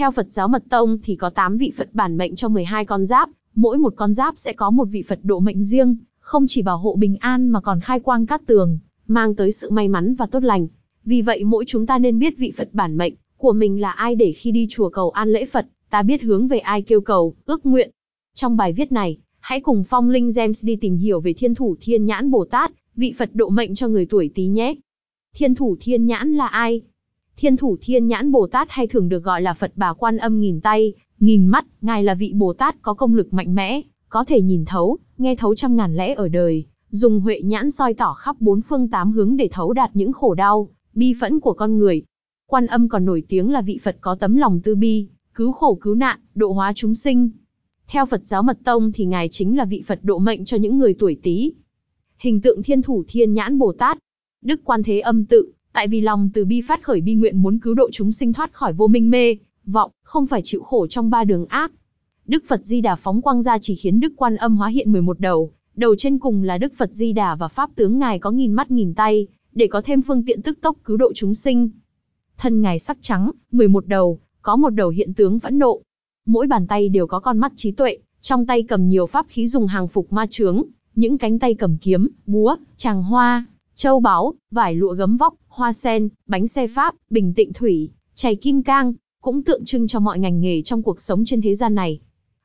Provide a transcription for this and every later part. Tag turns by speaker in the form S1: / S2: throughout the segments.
S1: Theo Phật giáo Mật Tông thì có 8 vị Phật bản mệnh cho 12 con giáp, mỗi một con giáp sẽ có một vị Phật độ mệnh riêng, không chỉ bảo hộ bình an mà còn khai quang cát tường, mang tới sự may mắn và tốt lành. Vì vậy mỗi chúng ta nên biết vị Phật bản mệnh của mình là ai để khi đi chùa cầu an lễ Phật, ta biết hướng về ai kêu cầu, ước nguyện. Trong bài viết này, hãy cùng Phong Linh James đi tìm hiểu về Thiên Thủ Thiên Nhãn Bồ Tát, vị Phật độ mệnh cho người tuổi Tý nhé. Thiên Thủ Thiên Nhãn là ai? Thiên Thủ Thiên Nhãn Bồ Tát hay thường được gọi là Phật Bà Quan Âm nghìn tay, nghìn mắt, ngài là vị Bồ Tát có công lực mạnh mẽ, có thể nhìn thấu, nghe thấu trăm ngàn lẽ ở đời, dùng huệ nhãn soi tỏ khắp bốn phương tám hướng để thấu đạt những khổ đau, bi phẫn của con người. Quan âm còn nổi tiếng là vị Phật có tấm lòng tư bi, cứu khổ cứu nạn, độ hóa chúng sinh. Theo Phật giáo Mật Tông thì ngài chính là vị Phật độ mệnh cho những người tuổi Tý. Hình tượng Thiên Thủ Thiên Nhãn Bồ Tát, Đức Quan Thế Âm tự, tại vì lòng từ bi phát khởi bi nguyện muốn cứu độ chúng sinh thoát khỏi vô minh mê, vọng, không phải chịu khổ trong ba đường ác. Đức Phật Di Đà phóng quang ra chỉ khiến Đức Quan Âm hóa hiện 11 đầu, đầu trên cùng là Đức Phật Di Đà và Pháp tướng Ngài có nghìn mắt nghìn tay, để có thêm phương tiện tức tốc cứu độ chúng sinh. Thân Ngài sắc trắng, 11 đầu, có một đầu hiện tướng phẫn nộ. Mỗi bàn tay đều có con mắt trí tuệ, trong tay cầm nhiều pháp khí dùng hàng phục ma chướng, những cánh tay cầm kiếm, búa, tràng hoa, châu báu, vải lụa gấm vóc, hoa sen, bánh xe pháp, bình tịnh thủy, chày kim cang, cũng tượng trưng cho mọi ngành nghề trong cuộc sống trên thế gian này.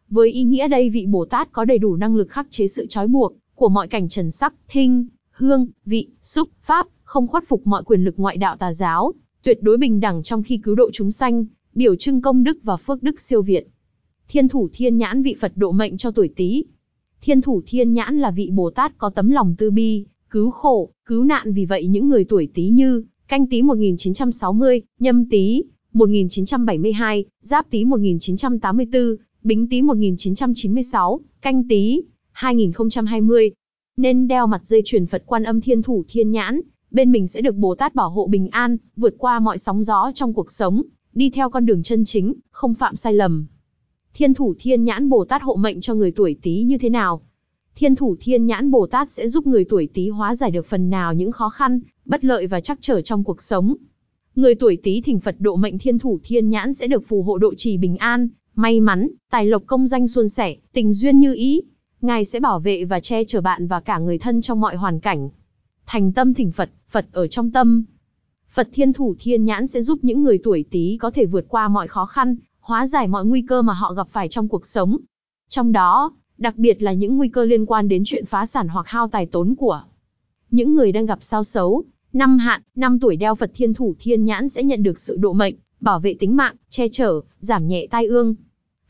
S1: Với ý nghĩa đây vị Bồ Tát có đầy đủ năng lực khắc chế sự trói buộc của mọi cảnh trần sắc, thinh, hương, vị, xúc, pháp, không khuất phục mọi quyền lực ngoại đạo tà giáo, tuyệt đối bình đẳng trong khi cứu độ chúng sanh, biểu trưng công đức và phước đức siêu việt. Thiên thủ thiên nhãn vị Phật độ mệnh cho tuổi Tý. Thiên thủ thiên nhãn là vị Bồ Tát có tấm lòng tư bi, cứu khổ, cứu nạn vì vậy những người tuổi Tý như Canh Tý 1960, Nhâm Tý 1972, Giáp Tý 1984, Bính Tý 1996, Canh Tý 2020 nên đeo mặt dây chuyền Phật Quan Âm Thiên Thủ Thiên Nhãn, bên mình sẽ được Bồ Tát bảo hộ bình an, vượt qua mọi sóng gió trong cuộc sống, đi theo con đường chân chính, không phạm sai lầm. Thiên Thủ Thiên Nhãn Bồ Tát hộ mệnh cho người tuổi Tý như thế nào? Thiên Thủ Thiên Nhãn Bồ Tát sẽ giúp người tuổi Tý hóa giải được phần nào những khó khăn, bất lợi và trắc trở trong cuộc sống. Người tuổi Tý thỉnh Phật độ mệnh Thiên Thủ Thiên Nhãn sẽ được phù hộ độ trì bình an, may mắn, tài lộc công danh suôn sẻ, tình duyên như ý. Ngài sẽ bảo vệ và che chở bạn và cả người thân trong mọi hoàn cảnh. Thành tâm thỉnh Phật, Phật ở trong tâm. Phật Thiên Thủ Thiên Nhãn sẽ giúp những người tuổi Tý có thể vượt qua mọi khó khăn, hóa giải mọi nguy cơ mà họ gặp phải trong cuộc sống. Trong đó, đặc biệt là những nguy cơ liên quan đến chuyện phá sản hoặc hao tài tốn của. Những người đang gặp sao xấu, năm hạn, năm tuổi đeo Phật Thiên Thủ Thiên Nhãn sẽ nhận được sự độ mệnh, bảo vệ tính mạng, che chở, giảm nhẹ tai ương.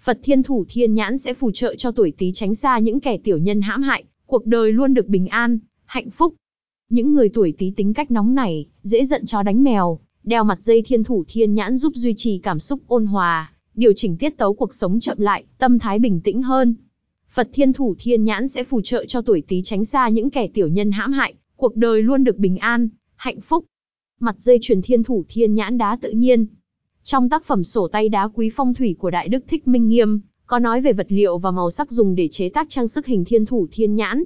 S1: Phật Thiên Thủ Thiên Nhãn sẽ phù trợ cho tuổi Tý tránh xa những kẻ tiểu nhân hãm hại, cuộc đời luôn được bình an, hạnh phúc. Những người tuổi Tý tính cách nóng nảy, dễ giận chó đánh mèo, đeo mặt dây Thiên Thủ Thiên Nhãn giúp duy trì cảm xúc ôn hòa, điều chỉnh tiết tấu cuộc sống chậm lại, tâm thái bình tĩnh hơn. Phật Thiên Thủ Thiên Nhãn sẽ phù trợ cho tuổi Tý tránh xa những kẻ tiểu nhân hãm hại, cuộc đời luôn được bình an, hạnh phúc. Mặt dây chuyền Thiên Thủ Thiên Nhãn đá tự nhiên. Trong tác phẩm sổ tay đá quý phong thủy của Đại Đức Thích Minh Nghiêm, có nói về vật liệu và màu sắc dùng để chế tác trang sức hình Thiên Thủ Thiên Nhãn.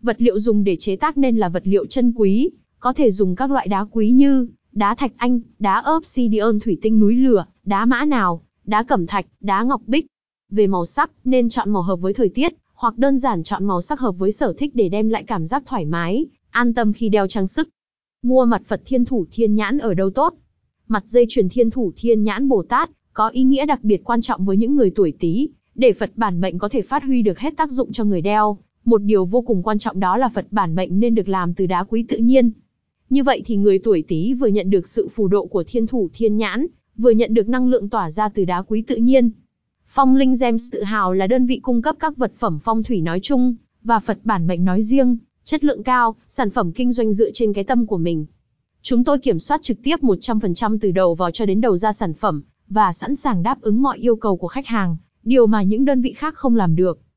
S1: Vật liệu dùng để chế tác nên là vật liệu chân quý, có thể dùng các loại đá quý như đá thạch anh, đá obsidian thủy tinh núi lửa, đá mã nào, đá cẩm thạch, đá ngọc bích. Về màu sắc, nên chọn màu hợp với thời tiết, hoặc đơn giản chọn màu sắc hợp với sở thích để đem lại cảm giác thoải mái, an tâm khi đeo trang sức. Mua mặt Phật Thiên Thủ Thiên Nhãn ở đâu tốt? Mặt dây chuyền Thiên Thủ Thiên Nhãn Bồ Tát có ý nghĩa đặc biệt quan trọng với những người tuổi Tý, để Phật bản mệnh có thể phát huy được hết tác dụng cho người đeo. Một điều vô cùng quan trọng đó là Phật bản mệnh nên được làm từ đá quý tự nhiên. Như vậy thì người tuổi Tý vừa nhận được sự phù độ của Thiên Thủ Thiên Nhãn, vừa nhận được năng lượng tỏa ra từ đá quý tự nhiên. Phong Linh Gems tự hào là đơn vị cung cấp các vật phẩm phong thủy nói chung, và Phật bản mệnh nói riêng, chất lượng cao, sản phẩm kinh doanh dựa trên cái tâm của mình. Chúng tôi kiểm soát trực tiếp 100% từ đầu vào cho đến đầu ra sản phẩm, và sẵn sàng đáp ứng mọi yêu cầu của khách hàng, điều mà những đơn vị khác không làm được.